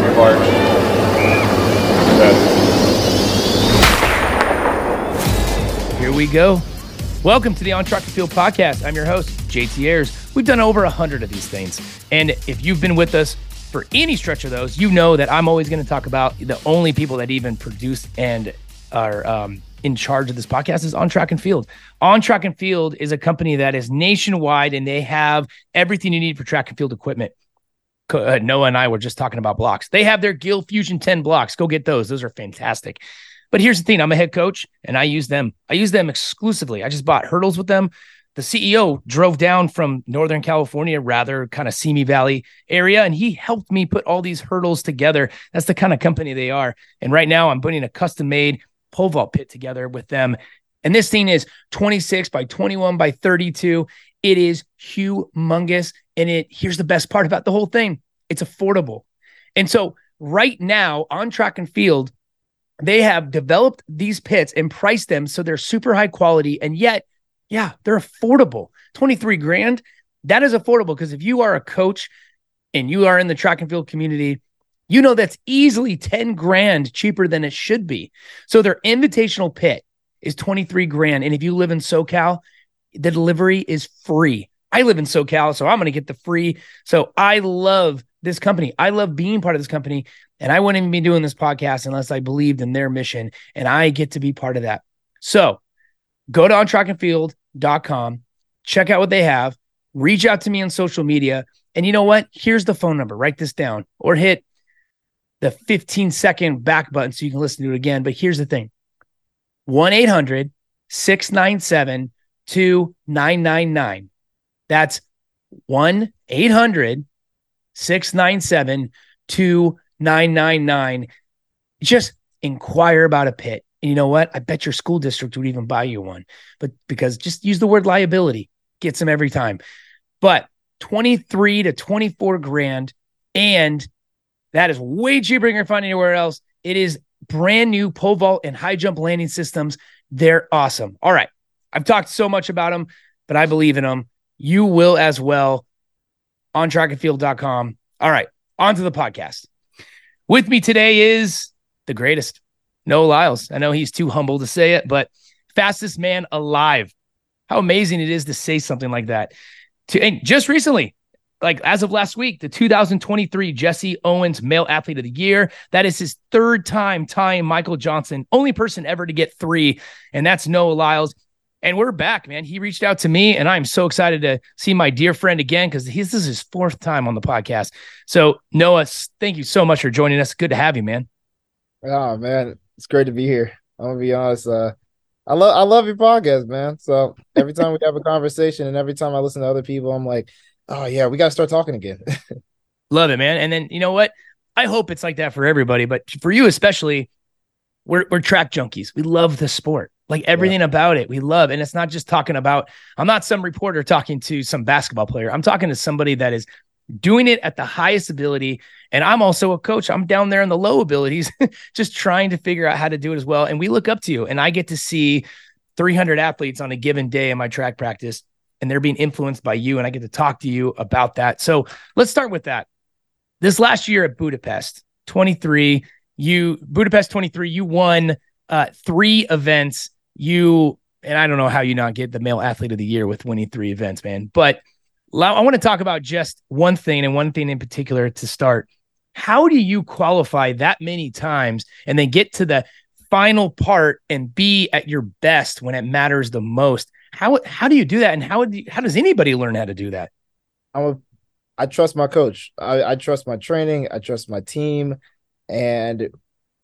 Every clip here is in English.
mark. Here we go. Welcome to the On Track and Field podcast. I'm your host, JT Ayers. We've done over a hundred of these things. And if you've been with us for any stretch of those, you know that I'm always going to talk about the only people that even produce and are um, in charge of this podcast is On Track and Field. On Track and Field is a company that is nationwide and they have everything you need for track and field equipment. Uh, Noah and I were just talking about blocks. They have their Gill Fusion 10 blocks. Go get those. Those are fantastic. But here's the thing I'm a head coach and I use them. I use them exclusively. I just bought hurdles with them. The CEO drove down from Northern California, rather kind of Simi Valley area, and he helped me put all these hurdles together. That's the kind of company they are. And right now I'm putting a custom made pole vault pit together with them. And this thing is 26 by 21 by 32. It is humongous. And it here's the best part about the whole thing it's affordable. And so, right now on track and field, they have developed these pits and priced them so they're super high quality. And yet, yeah, they're affordable. 23 grand. That is affordable because if you are a coach and you are in the track and field community, you know that's easily 10 grand cheaper than it should be. So their invitational pit is 23 grand. And if you live in SoCal, the delivery is free. I live in SoCal, so I'm going to get the free. So I love this company. I love being part of this company. And I wouldn't even be doing this podcast unless I believed in their mission. And I get to be part of that. So go to ontrackandfield.com, check out what they have, reach out to me on social media. And you know what? Here's the phone number. Write this down or hit the 15 second back button so you can listen to it again. But here's the thing 1 800 697 2999. That's 1 800 697 2999. Just inquire about a pit. And you know what? I bet your school district would even buy you one. But because just use the word liability, gets them every time. But 23 to 24 grand and that is way cheaper than you're finding anywhere else. It is brand new pole vault and high jump landing systems. They're awesome. All right. I've talked so much about them, but I believe in them. You will as well on trackandfield.com. All right. On to the podcast. With me today is the greatest, Noah Lyles. I know he's too humble to say it, but fastest man alive. How amazing it is to say something like that. To, and just recently, like as of last week, the 2023 Jesse Owens Male Athlete of the Year. That is his third time tying Michael Johnson, only person ever to get three, and that's Noah Lyles. And we're back, man. He reached out to me, and I'm so excited to see my dear friend again because this is his fourth time on the podcast. So, Noah, thank you so much for joining us. Good to have you, man. Oh man, it's great to be here. I'm gonna be honest. Uh, I love I love your podcast, man. So every time we have a conversation, and every time I listen to other people, I'm like, oh yeah, we got to start talking again. Love it, man. And then you know what? I hope it's like that for everybody, but for you especially, we're we're track junkies. We love the sport. Like everything yeah. about it, we love. And it's not just talking about, I'm not some reporter talking to some basketball player. I'm talking to somebody that is doing it at the highest ability. And I'm also a coach. I'm down there in the low abilities, just trying to figure out how to do it as well. And we look up to you. And I get to see 300 athletes on a given day in my track practice and they're being influenced by you. And I get to talk to you about that. So let's start with that. This last year at Budapest 23, you Budapest 23, you won uh, three events. You and I don't know how you not get the male athlete of the year with winning three events, man. But I want to talk about just one thing and one thing in particular to start. How do you qualify that many times and then get to the final part and be at your best when it matters the most? How how do you do that, and how do you, how does anybody learn how to do that? I'm a, I trust my coach. I, I trust my training. I trust my team, and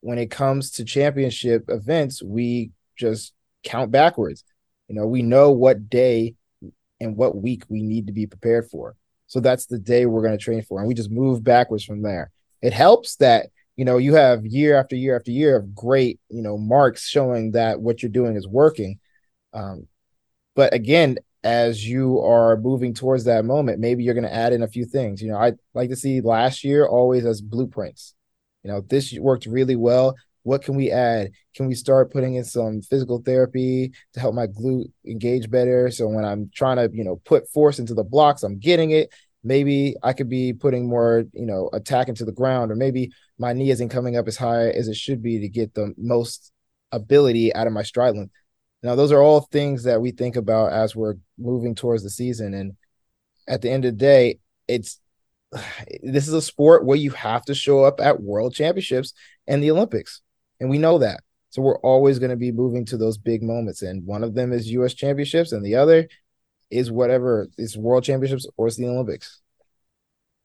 when it comes to championship events, we just count backwards. You know, we know what day and what week we need to be prepared for. So that's the day we're going to train for, and we just move backwards from there. It helps that you know you have year after year after year of great you know marks showing that what you're doing is working. Um, but again, as you are moving towards that moment, maybe you're going to add in a few things. You know, I like to see last year always as blueprints. You know, this worked really well. What can we add? Can we start putting in some physical therapy to help my glute engage better? So when I'm trying to, you know, put force into the blocks, I'm getting it. maybe I could be putting more, you know, attack into the ground, or maybe my knee isn't coming up as high as it should be to get the most ability out of my stride length. Now, those are all things that we think about as we're moving towards the season. And at the end of the day, it's this is a sport where you have to show up at world championships and the Olympics. And we know that. So we're always going to be moving to those big moments. And one of them is US championships, and the other is whatever is world championships or it's the Olympics.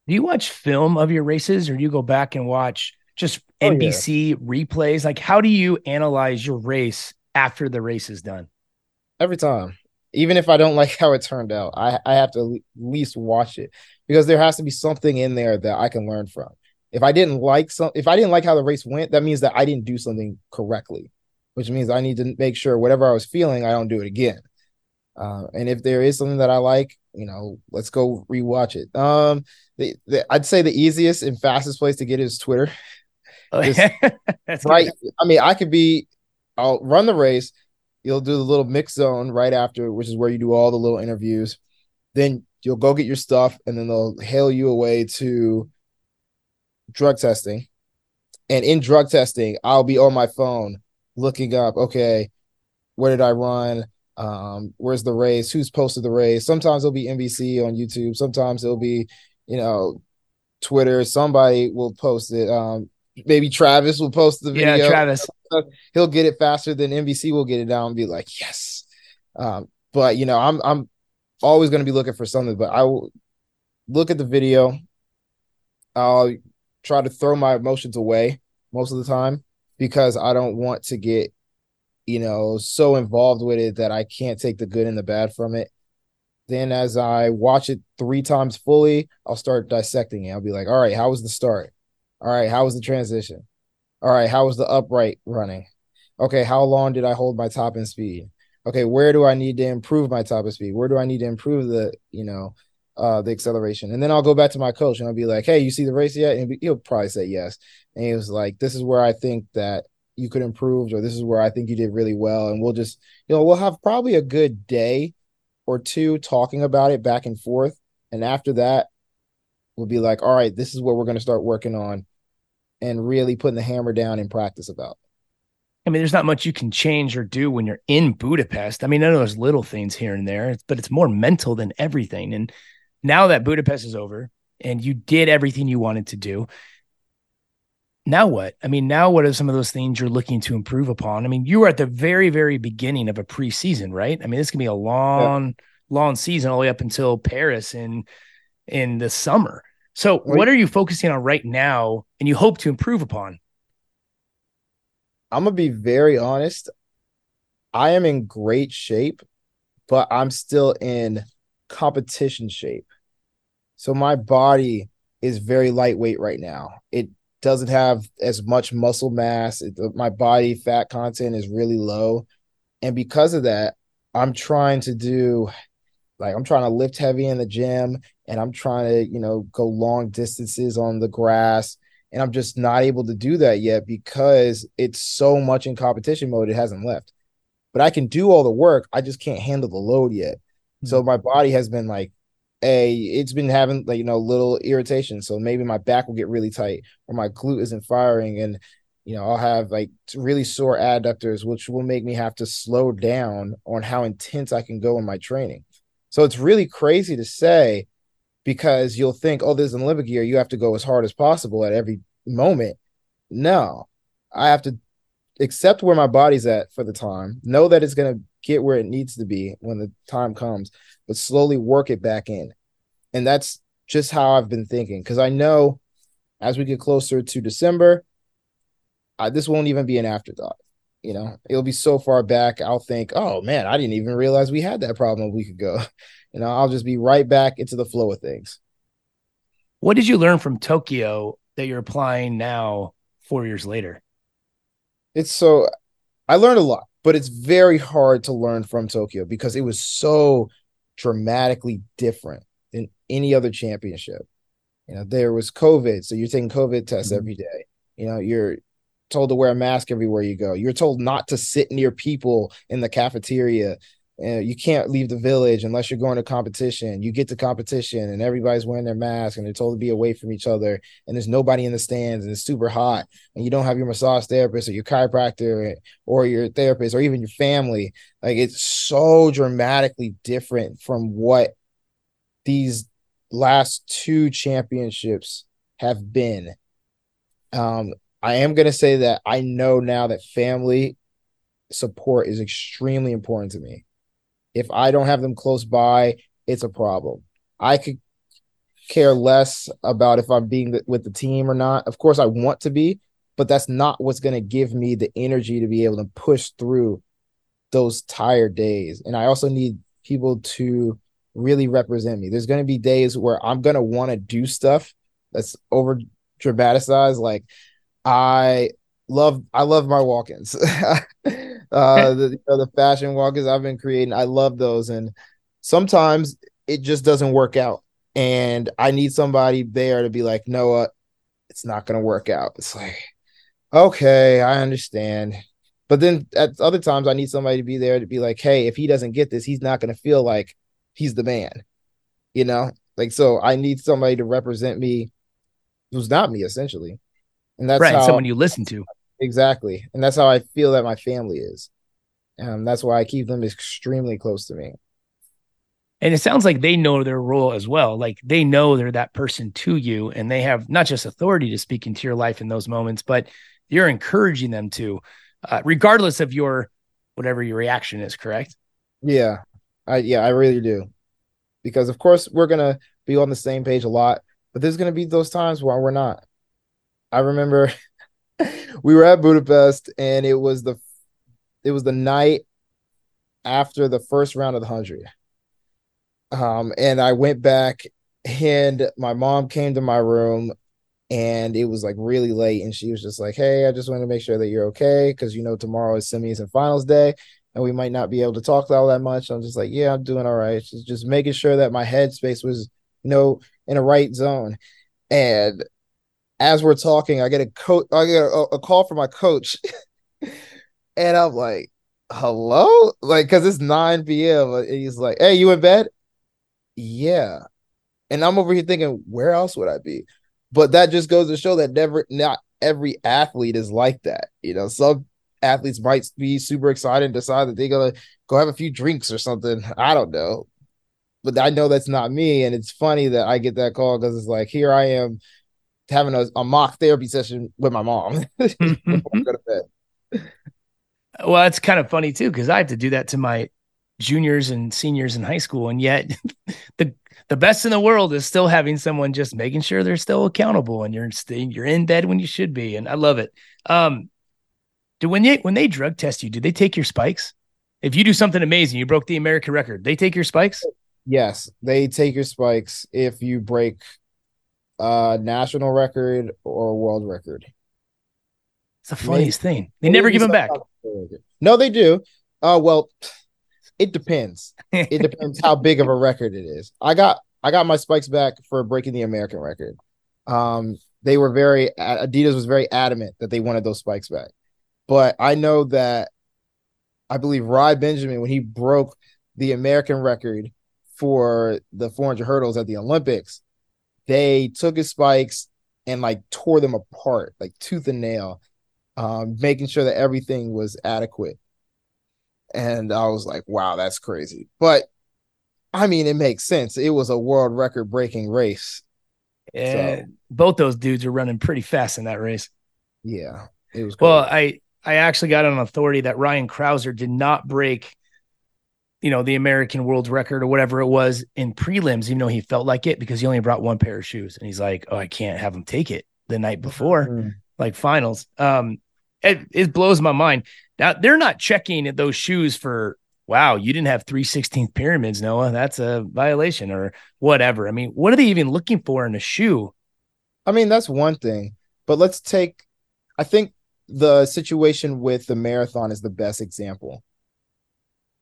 Do you watch film of your races or do you go back and watch just oh, NBC yeah. replays? Like, how do you analyze your race after the race is done? Every time. Even if I don't like how it turned out, I, I have to at least watch it because there has to be something in there that I can learn from. If I didn't like some, if I didn't like how the race went, that means that I didn't do something correctly, which means I need to make sure whatever I was feeling, I don't do it again. Uh, and if there is something that I like, you know, let's go rewatch it. Um, the, the, I'd say the easiest and fastest place to get is Twitter. Oh, right. I mean, I could be, I'll run the race. You'll do the little mix zone right after, which is where you do all the little interviews. Then you'll go get your stuff, and then they'll hail you away to drug testing. And in drug testing, I'll be on my phone looking up, okay, where did I run? Um, where's the race? Who's posted the race? Sometimes it'll be NBC on YouTube. Sometimes it'll be, you know, Twitter. Somebody will post it. Um, maybe Travis will post the video. Yeah, Travis. He'll get it faster than NBC will get it down and be like, yes. Um, but you know, I'm I'm always going to be looking for something. But I will look at the video. I'll try to throw my emotions away most of the time because I don't want to get you know, so involved with it that I can't take the good and the bad from it. Then as I watch it three times fully, I'll start dissecting it. I'll be like, all right, how was the start? All right, how was the transition? All right, how was the upright running? Okay, how long did I hold my top end speed? Okay, where do I need to improve my top of speed? Where do I need to improve the, you know, uh the acceleration? And then I'll go back to my coach and I'll be like, hey, you see the race yet? And he'll probably say yes. And he was like, this is where I think that you could improve or this is where I think you did really well. And we'll just, you know, we'll have probably a good day or two talking about it back and forth. And after that, we'll be like, all right, this is what we're going to start working on and really putting the hammer down in practice about. I mean, there's not much you can change or do when you're in Budapest. I mean, I know there's little things here and there, but it's more mental than everything. And now that Budapest is over and you did everything you wanted to do, now what? I mean, now what are some of those things you're looking to improve upon? I mean, you were at the very, very beginning of a preseason, right? I mean, this can be a long, yeah. long season all the way up until Paris in in the summer. So, right. what are you focusing on right now, and you hope to improve upon? I'm gonna be very honest. I am in great shape, but I'm still in competition shape. So my body is very lightweight right now. It doesn't have as much muscle mass. It, my body fat content is really low. And because of that, I'm trying to do like I'm trying to lift heavy in the gym and I'm trying to, you know, go long distances on the grass. And I'm just not able to do that yet because it's so much in competition mode, it hasn't left. But I can do all the work. I just can't handle the load yet. Mm-hmm. So my body has been like a it's been having like you know little irritation. So maybe my back will get really tight or my glute isn't firing. And you know i'll have like really sore adductors which will make me have to slow down on how intense i can go in my training. So it's really crazy to say because you'll think oh there's an olympic year. You have to go as hard as possible at every moment. No i have to accept where my body's at for the time know that it's going to get where it needs to be when the time comes but slowly work it back in. And that's just how I've been thinking because I know as we get closer to December, uh, this won't even be an afterthought. You know, it'll be so far back. I'll think, oh man, I didn't even realize we had that problem a week ago. You know, I'll just be right back into the flow of things. What did you learn from Tokyo that you're applying now, four years later? It's so, I learned a lot, but it's very hard to learn from Tokyo because it was so dramatically different than any other championship. You know, there was COVID, so you're taking COVID tests mm-hmm. every day. You know, you're told to wear a mask everywhere you go. You're told not to sit near people in the cafeteria. And you can't leave the village unless you're going to competition. You get to competition and everybody's wearing their mask and they're told to be away from each other and there's nobody in the stands and it's super hot and you don't have your massage therapist or your chiropractor or your therapist or even your family. Like it's so dramatically different from what these last two championships have been. Um, I am going to say that I know now that family support is extremely important to me. If I don't have them close by, it's a problem. I could care less about if I'm being with the team or not. Of course, I want to be, but that's not what's going to give me the energy to be able to push through those tired days. And I also need people to really represent me. There's going to be days where I'm going to want to do stuff that's over dramatized. Like I love, I love my walk-ins. uh, the, you know, the fashion walk-ins I've been creating. I love those. And sometimes it just doesn't work out. And I need somebody there to be like, Noah, it's not going to work out. It's like, okay, I understand. But then at other times, I need somebody to be there to be like, hey, if he doesn't get this, he's not going to feel like he's the man, you know? Like, so I need somebody to represent me who's not me, essentially. And that's right, how, someone you listen to. Exactly. And that's how I feel that my family is. Um, that's why I keep them extremely close to me. And it sounds like they know their role as well. Like they know they're that person to you, and they have not just authority to speak into your life in those moments, but you're encouraging them to, uh, regardless of your whatever your reaction is. Correct? Yeah, I yeah, I really do. Because of course we're gonna be on the same page a lot, but there's gonna be those times where we're not. I remember we were at Budapest and it was the it was the night after the first round of the hundred. Um, and I went back and my mom came to my room and it was like really late and she was just like hey i just want to make sure that you're okay because you know tomorrow is semis and finals day and we might not be able to talk all that much. I'm just like, yeah, I'm doing all right. Just, just making sure that my headspace was, you know, in a right zone. And as we're talking, I get a coach, I get a, a call from my coach, and I'm like, hello, like, cause it's 9 p.m. And he's like, hey, you in bed? Yeah. And I'm over here thinking, where else would I be? But that just goes to show that never, not every athlete is like that. You know, some athletes might be super excited and decide that they're gonna go have a few drinks or something. I don't know. But I know that's not me. And it's funny that I get that call because it's like here I am having a, a mock therapy session with my mom. well, it's kind of funny too, because I have to do that to my juniors and seniors in high school. And yet the the best in the world is still having someone just making sure they're still accountable and you're staying you're in bed when you should be. And I love it. Um, do when they when they drug test you, do they take your spikes? If you do something amazing, you broke the American record, they take your spikes? Yes, they take your spikes if you break a national record or world record. It's the funniest thing. They never give them back. No, they do. Uh well, it depends. It depends how big of a record it is. I got I got my spikes back for breaking the American record. Um, they were very Adidas was very adamant that they wanted those spikes back. But I know that I believe Rai Benjamin, when he broke the American record for the 400 hurdles at the Olympics, they took his spikes and like tore them apart, like tooth and nail, um, making sure that everything was adequate. And I was like, wow, that's crazy. But I mean, it makes sense. It was a world record breaking race. Yeah. So, both those dudes are running pretty fast in that race. Yeah. It was well, I I actually got an authority that Ryan Crouser did not break, you know, the American world record or whatever it was in prelims, even though he felt like it because he only brought one pair of shoes. And he's like, Oh, I can't have him take it the night before, mm-hmm. like finals. Um, it, it blows my mind. Now they're not checking those shoes for wow, you didn't have three 16th pyramids, Noah. That's a violation or whatever. I mean, what are they even looking for in a shoe? I mean, that's one thing. But let's take I think the situation with the marathon is the best example.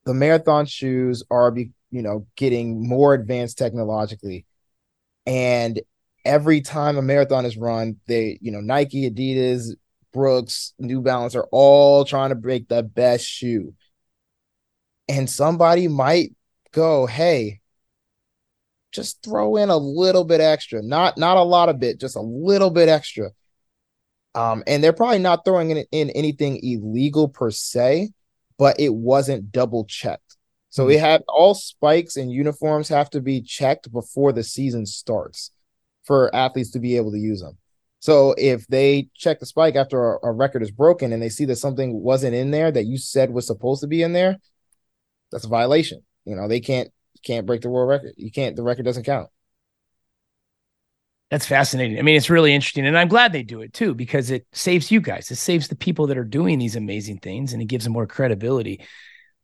The marathon shoes are, be, you know, getting more advanced technologically, and every time a marathon is run, they, you know, Nike, Adidas, Brooks, New Balance are all trying to break the best shoe. And somebody might go, hey, just throw in a little bit extra, not not a lot of bit, just a little bit extra. Um, and they're probably not throwing in, in anything illegal per se, but it wasn't double checked. So mm-hmm. it had all spikes and uniforms have to be checked before the season starts for athletes to be able to use them. So if they check the spike after a, a, record is broken and they see that something wasn't in there that you said was supposed to be in there, that's a violation. You know, they can't can't break the world record. You can't. The record doesn't count. That's fascinating. I mean, it's really interesting, and I'm glad they do it too because it saves you guys. It saves the people that are doing these amazing things, and it gives them more credibility.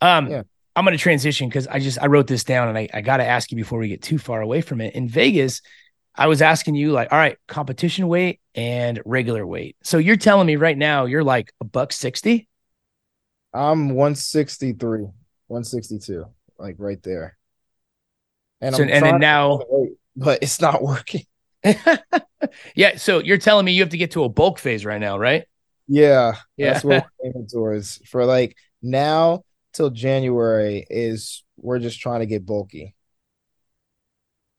Um, yeah. I'm going to transition because I just I wrote this down, and I I got to ask you before we get too far away from it. In Vegas, I was asking you like, all right, competition weight and regular weight. So you're telling me right now you're like a buck sixty. I'm 163, 162, like right there. And so, and then now, but it's not working. yeah. So you're telling me you have to get to a bulk phase right now, right? Yeah. Yeah. That's what we're aiming towards for like now till January is we're just trying to get bulky.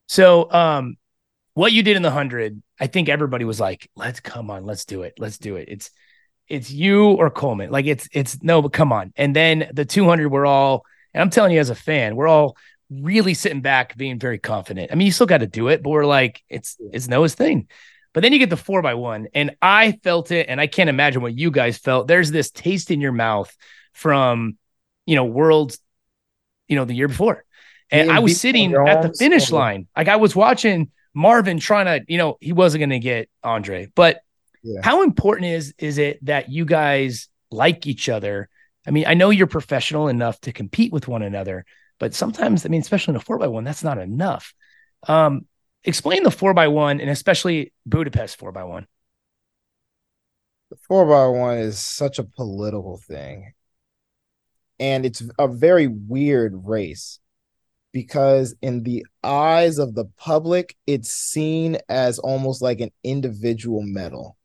So, um, what you did in the hundred, I think everybody was like, let's come on, let's do it. Let's do it. It's, it's you or Coleman. Like it's, it's no, but come on. And then the 200, we're all, and I'm telling you as a fan, we're all really sitting back, being very confident. I mean, you still got to do it, but we're like, it's it's Noah's thing. But then you get the four by one, and I felt it, and I can't imagine what you guys felt. There's this taste in your mouth from, you know, worlds, you know, the year before, and I was sitting at the finish line, like I was watching Marvin trying to, you know, he wasn't going to get Andre, but yeah. how important is is it that you guys like each other? I mean, I know you're professional enough to compete with one another, but sometimes, I mean, especially in a four by one, that's not enough. Um, explain the four by one and especially Budapest four by one. The four by one is such a political thing. And it's a very weird race because, in the eyes of the public, it's seen as almost like an individual medal.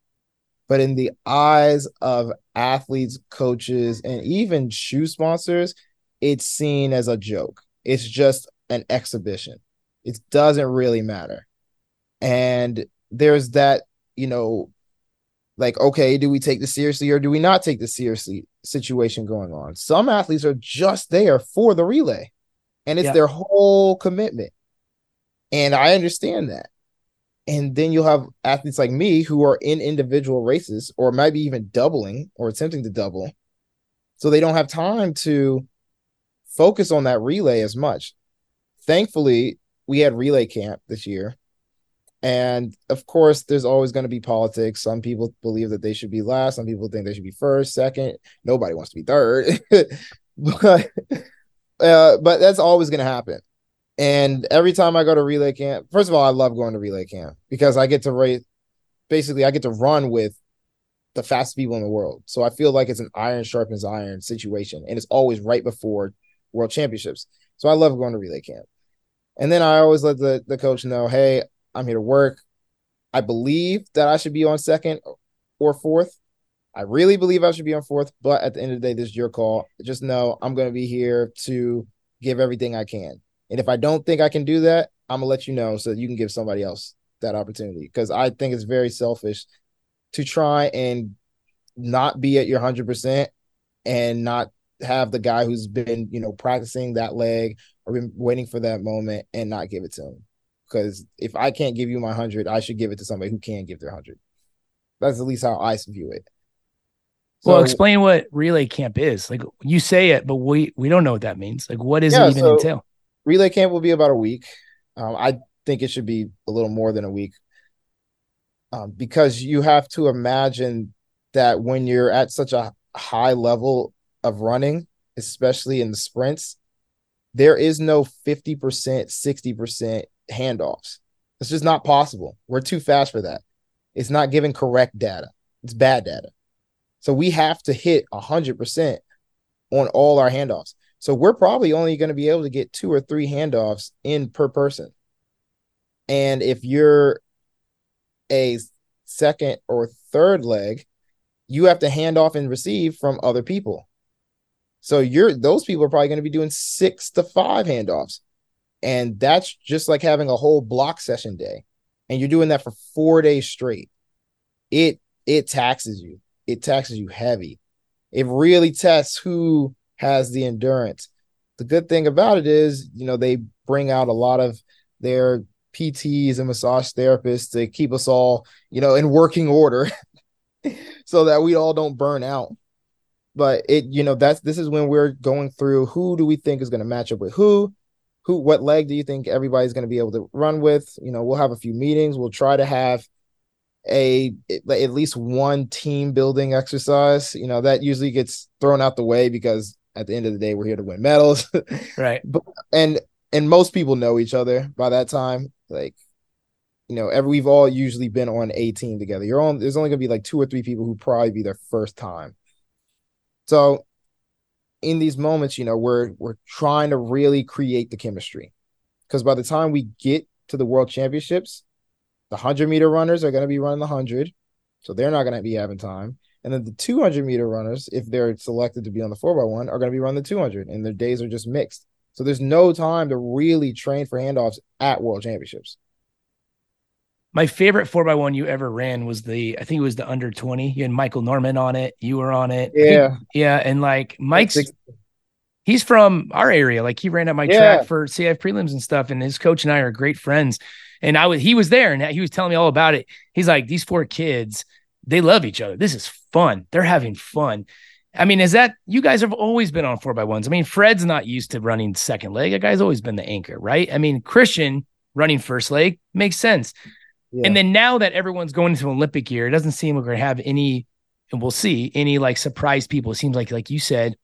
But in the eyes of athletes, coaches, and even shoe sponsors, it's seen as a joke. It's just an exhibition. It doesn't really matter. And there's that, you know, like, okay, do we take this seriously or do we not take this seriously situation going on? Some athletes are just there for the relay and it's their whole commitment. And I understand that. And then you'll have athletes like me who are in individual races or maybe even doubling or attempting to double. So they don't have time to focus on that relay as much. Thankfully, we had relay camp this year. And of course, there's always going to be politics. Some people believe that they should be last. Some people think they should be first, second. Nobody wants to be third. but uh, but that's always going to happen. And every time I go to relay camp, first of all, I love going to relay camp because I get to race. Basically, I get to run with the fastest people in the world. So I feel like it's an iron sharpens iron situation, and it's always right before world championships. So I love going to relay camp. And then I always let the, the coach know, hey, I'm here to work. I believe that I should be on second or fourth. I really believe I should be on fourth, but at the end of the day, this is your call. Just know I'm going to be here to give everything I can. And if I don't think I can do that, I'm going to let you know so you can give somebody else that opportunity. Because I think it's very selfish to try and not be at your 100% and not have the guy who's been, you know, practicing that leg or been waiting for that moment and not give it to him. Because if I can't give you my hundred, I should give it to somebody who can give their hundred. That's at least how I view it. So, well, explain what relay camp is. Like you say it, but we we don't know what that means. Like, what does yeah, it even so entail? Relay camp will be about a week. Um, I think it should be a little more than a week, um, because you have to imagine that when you're at such a high level of running, especially in the sprints, there is no 50%, 60% handoffs. It's just not possible. We're too fast for that. It's not giving correct data. It's bad data. So we have to hit 100% on all our handoffs. So we're probably only going to be able to get two or three handoffs in per person. And if you're a second or third leg, you have to hand off and receive from other people. So you're those people are probably going to be doing six to five handoffs. And that's just like having a whole block session day. And you're doing that for four days straight. It it taxes you. It taxes you heavy. It really tests who has the endurance. The good thing about it is, you know, they bring out a lot of their PTs and massage therapists to keep us all, you know, in working order so that we all don't burn out. But it, you know, that's this is when we're going through who do we think is going to match up with who, who, what leg do you think everybody's going to be able to run with? You know, we'll have a few meetings. We'll try to have a at least one team building exercise. You know, that usually gets thrown out the way because at the end of the day, we're here to win medals. right. But, and and most people know each other by that time. Like, you know, every we've all usually been on a team together. You're on. There's only gonna be like two or three people who probably be their first time. So, in these moments, you know, we're we're trying to really create the chemistry, because by the time we get to the World Championships, the hundred meter runners are gonna be running the hundred, so they're not gonna be having time. And then the 200 meter runners, if they're selected to be on the 4x1, are going to be running the 200, and their days are just mixed. So there's no time to really train for handoffs at world championships. My favorite four by one you ever ran was the I think it was the under 20. You had Michael Norman on it. You were on it. Yeah. Think, yeah. And like Mike's he's from our area. Like he ran at my yeah. track for CIF prelims and stuff. And his coach and I are great friends. And I was he was there and he was telling me all about it. He's like, these four kids, they love each other. This is fun. They're having fun. I mean, is that you guys have always been on four by ones? I mean, Fred's not used to running second leg. That guy's always been the anchor, right? I mean, Christian running first leg makes sense. And then now that everyone's going into Olympic year, it doesn't seem like we're gonna have any, and we'll see any like surprise people. It seems like, like you said,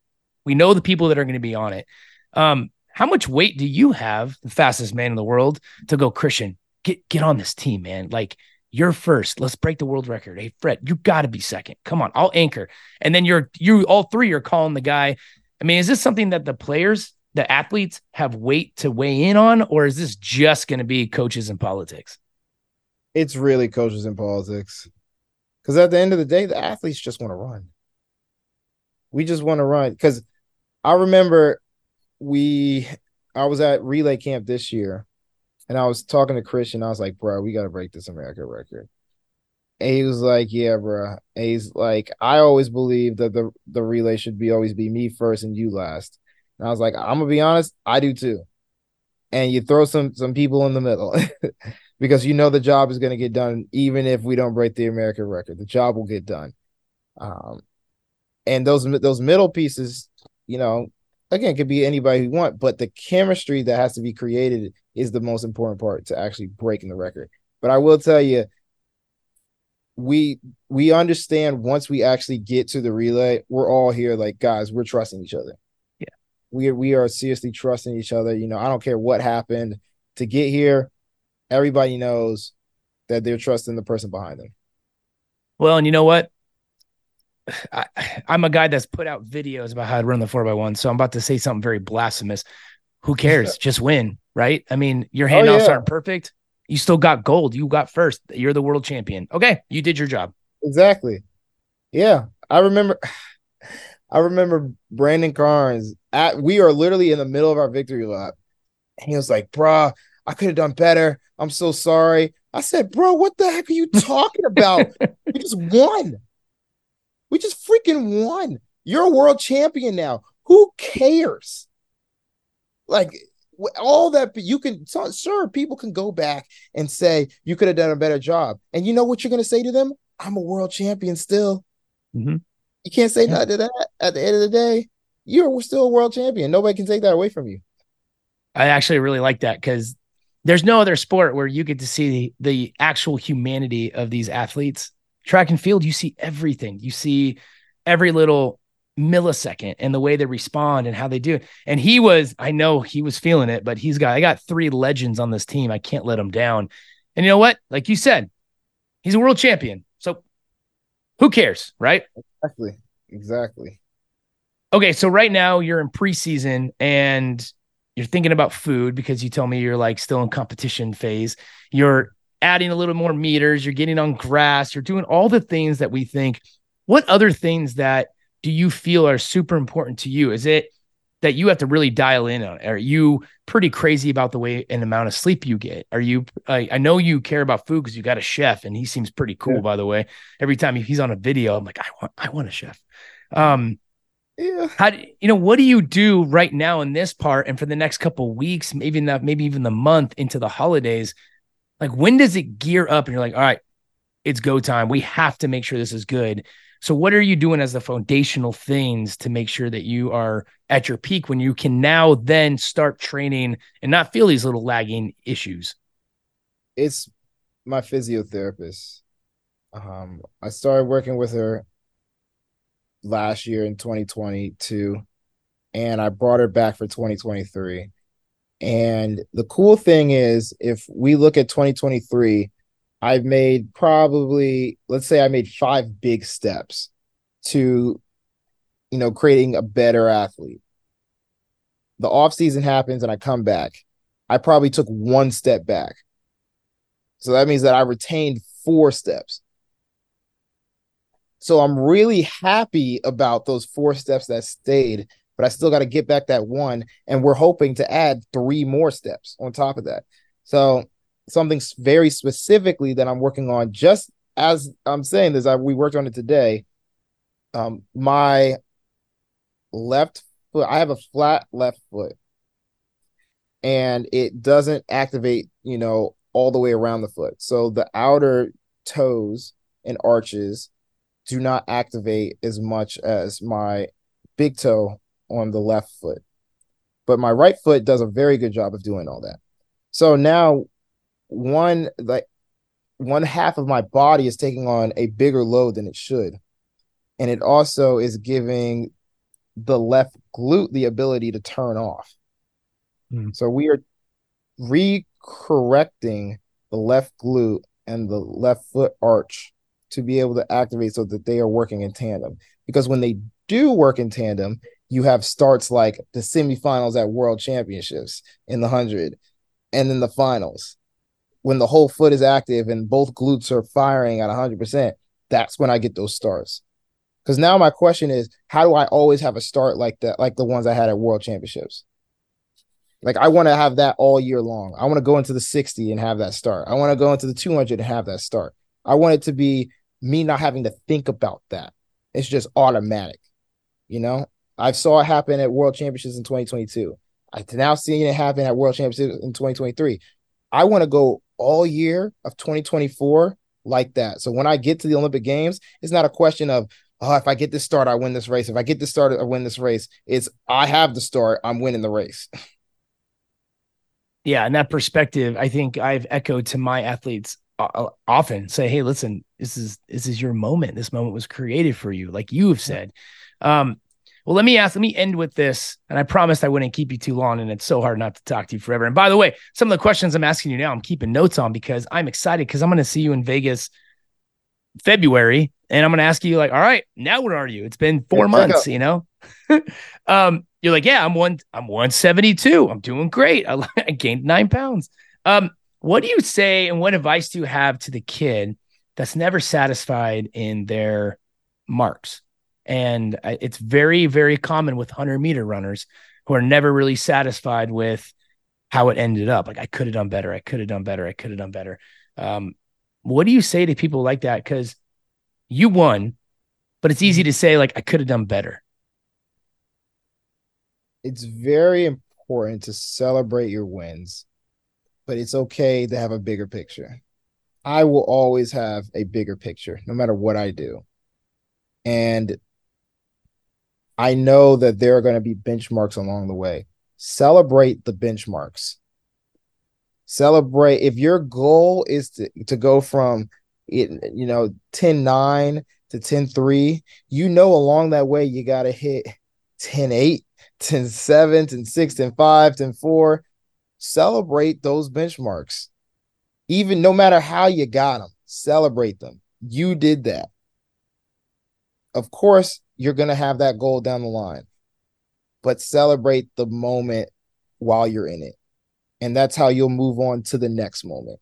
we know the people that are going to be on it. Um, how much weight do you have, the fastest man in the world, to go, Christian? Get get on this team, man. Like you're first. Let's break the world record. Hey, Fred, you got to be second. Come on, I'll anchor. And then you're you all three are calling the guy. I mean, is this something that the players, the athletes have weight to weigh in on, or is this just going to be coaches and politics? It's really coaches and politics. Because at the end of the day, the athletes just want to run. We just want to run. Because I remember we I was at relay camp this year and I was talking to Christian. I was like, bro, we got to break this America record. And he was like, yeah, bro. And he's like, I always believe that the, the relay should be always be me first and you last. And I was like, I'm gonna be honest, I do too. And you throw some some people in the middle because you know the job is gonna get done even if we don't break the American record. The job will get done. Um, and those those middle pieces, you know, again, could be anybody who want, but the chemistry that has to be created is the most important part to actually breaking the record. But I will tell you, we we understand once we actually get to the relay, we're all here like guys, we're trusting each other. Yeah. We we are seriously trusting each other. You know, I don't care what happened to get here, everybody knows that they're trusting the person behind them. Well, and you know what? I, am a guy that's put out videos about how to run the four by one. So I'm about to say something very blasphemous. Who cares? Just win, right? I mean, your oh, handoffs oh, yeah. aren't perfect. You still got gold. You got first. You're the world champion. Okay, you did your job. Exactly. Yeah, I remember. I remember Brandon Carnes at. We are literally in the middle of our victory lap. And he was like, "Bruh, I could have done better. I'm so sorry." I said, "Bro, what the heck are you talking about? we just won. We just freaking won. You're a world champion now. Who cares? Like all that you can so, sure people can go back and say you could have done a better job and you know what you're going to say to them i'm a world champion still mm-hmm. you can't say yeah. nothing to that at the end of the day you're still a world champion nobody can take that away from you i actually really like that because there's no other sport where you get to see the, the actual humanity of these athletes track and field you see everything you see every little millisecond and the way they respond and how they do it. And he was, I know he was feeling it, but he's got, I got three legends on this team. I can't let him down. And you know what? Like you said, he's a world champion. So who cares? Right. Exactly. Exactly. Okay. So right now you're in preseason and you're thinking about food because you tell me you're like still in competition phase. You're adding a little more meters. You're getting on grass. You're doing all the things that we think. What other things that do you feel are super important to you? Is it that you have to really dial in on? Are you pretty crazy about the way and amount of sleep you get? Are you? I, I know you care about food because you got a chef, and he seems pretty cool. Yeah. By the way, every time he's on a video, I'm like, I want, I want a chef. Um, yeah. How do you know? What do you do right now in this part, and for the next couple weeks, maybe not, maybe even the month into the holidays? Like, when does it gear up, and you're like, all right, it's go time. We have to make sure this is good. So, what are you doing as the foundational things to make sure that you are at your peak when you can now then start training and not feel these little lagging issues? It's my physiotherapist. Um, I started working with her last year in 2022, and I brought her back for 2023. And the cool thing is, if we look at 2023, I've made probably, let's say I made five big steps to, you know, creating a better athlete. The off season happens and I come back. I probably took one step back. So that means that I retained four steps. So I'm really happy about those four steps that stayed, but I still got to get back that one. And we're hoping to add three more steps on top of that. So something very specifically that I'm working on. Just as I'm saying this, I, we worked on it today. Um, my left foot, I have a flat left foot, and it doesn't activate, you know, all the way around the foot. So the outer toes and arches do not activate as much as my big toe on the left foot. But my right foot does a very good job of doing all that. So now one like one half of my body is taking on a bigger load than it should. And it also is giving the left glute the ability to turn off. Mm. So we are recorrecting the left glute and the left foot arch to be able to activate so that they are working in tandem. Because when they do work in tandem, you have starts like the semifinals at world championships in the 100 and then the finals when the whole foot is active and both glutes are firing at 100%, that's when I get those starts. Because now my question is, how do I always have a start like that, like the ones I had at World Championships? Like I want to have that all year long. I want to go into the 60 and have that start. I want to go into the 200 and have that start. I want it to be me not having to think about that. It's just automatic. You know, I saw it happen at World Championships in 2022. I now seeing it happen at World Championships in 2023. I want to go all year of 2024 like that. So when I get to the Olympic Games, it's not a question of, oh, if I get this start, I win this race. If I get this start, I win this race. It's I have the start, I'm winning the race. Yeah, and that perspective, I think I've echoed to my athletes often. Say, hey, listen, this is this is your moment. This moment was created for you, like you have said. Um, well, let me ask, let me end with this. And I promised I wouldn't keep you too long. And it's so hard not to talk to you forever. And by the way, some of the questions I'm asking you now, I'm keeping notes on because I'm excited because I'm going to see you in Vegas February. And I'm going to ask you, like, all right, now where are you? It's been four yeah, months, you know? um, you're like, yeah, I'm one, I'm 172. I'm doing great. I, I gained nine pounds. Um, what do you say and what advice do you have to the kid that's never satisfied in their marks? And it's very, very common with 100 meter runners who are never really satisfied with how it ended up. Like, I could have done better. I could have done better. I could have done better. Um, what do you say to people like that? Because you won, but it's easy mm-hmm. to say, like, I could have done better. It's very important to celebrate your wins, but it's okay to have a bigger picture. I will always have a bigger picture no matter what I do. And I know that there are going to be benchmarks along the way. Celebrate the benchmarks. Celebrate if your goal is to, to go from it, you know, 10 9 to 10 3, you know, along that way, you got to hit 10 8, 10 7, 10 6, 10 5, 10 4. Celebrate those benchmarks. Even no matter how you got them, celebrate them. You did that. Of course, you're going to have that goal down the line, but celebrate the moment while you're in it. And that's how you'll move on to the next moment.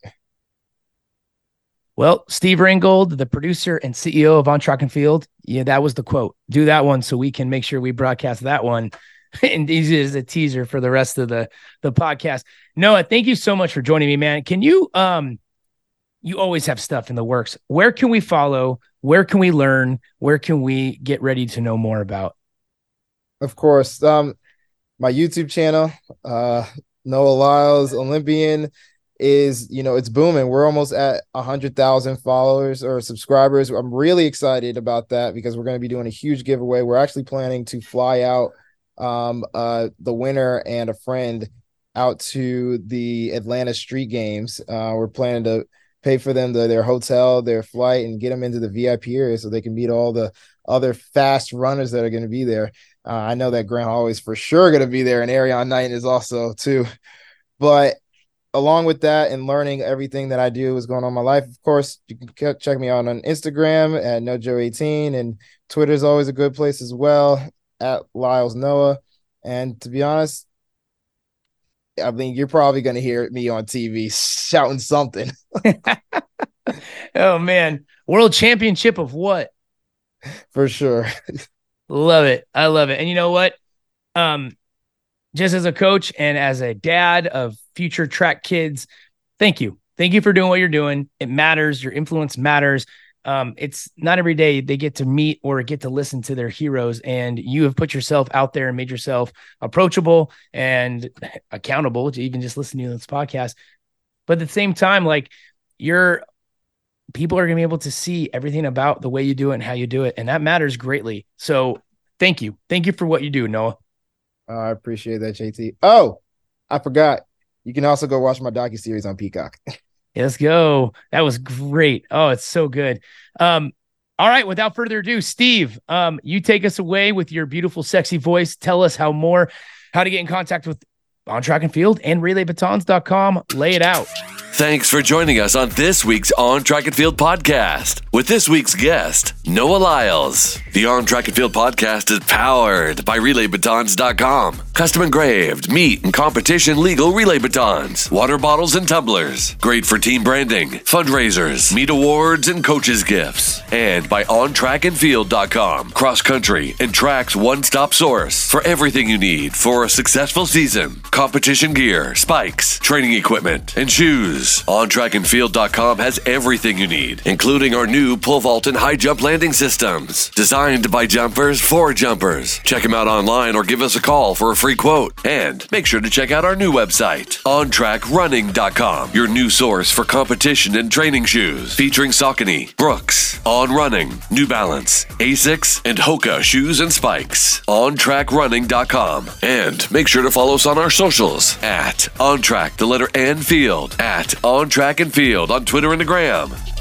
Well, Steve Ringgold, the producer and CEO of On Track and Field, yeah, that was the quote. Do that one so we can make sure we broadcast that one and easy as a teaser for the rest of the the podcast. Noah, thank you so much for joining me, man. Can you um you always have stuff in the works. Where can we follow? Where can we learn? Where can we get ready to know more about? Of course. Um my YouTube channel, uh Noah Lyles Olympian is you know it's booming we're almost at a 100000 followers or subscribers i'm really excited about that because we're going to be doing a huge giveaway we're actually planning to fly out um uh the winner and a friend out to the atlanta street games. Uh we're planning to pay for them the, their hotel their flight and get them into the vip area so they can meet all the other fast runners that are going to be there. Uh, i know that grant Holloway is for sure going to be there and Erriyon Knighton is also too. But along with that and learning everything that I do is going on my life, of course, you can check me out on Instagram at NoJo18 and Twitter is always a good place as well at Lyles Noah. And to be honest, I mean, you're probably going to hear me on TV shouting something. oh man, world championship of what? For sure. love it. I love it. And you know what? Um, just as a coach and as a dad of future track kids, thank you. Thank you for doing what you're doing. It matters. Your influence matters. Um, it's not every day they get to meet or get to listen to their heroes, and you have put yourself out there and made yourself approachable and accountable to even just listen to this podcast. But at the same time, like you're people are going to be able to see everything about the way you do it and how you do it, and that matters greatly. So, thank you, thank you for what you do, Noah. I appreciate that, JT. Oh, I forgot. You can also go watch my docu series on Peacock. Let's go. That was great. Oh, it's so good. Um, all right, without further ado, Steve, um, you take us away with your beautiful, sexy voice. Tell us how more, how to get in contact with On Track and Field and relaybatons.com. Lay it out. Thanks for joining us on this week's On Track and Field podcast with this week's guest, Noah Lyles. The On Track and Field podcast is powered by RelayBatons.com. Custom engraved, meet, and competition legal relay batons, water bottles, and tumblers. Great for team branding, fundraisers, meet awards, and coaches' gifts. And by OnTrackAndField.com. Cross country and tracks one stop source for everything you need for a successful season. Competition gear, spikes, training equipment, and shoes. OnTrackAndField.com has everything you need, including our new pole vault and high jump landing systems. Designed by jumpers for jumpers. Check them out online or give us a call for a free quote. And make sure to check out our new website, OnTrackRunning.com, your new source for competition and training shoes, featuring Saucony, Brooks, On Running, New Balance, Asics, and Hoka shoes and spikes. OnTrackRunning.com. And make sure to follow us on our socials at OnTrack, the letter N Field, at on Track and Field on Twitter and the Gram.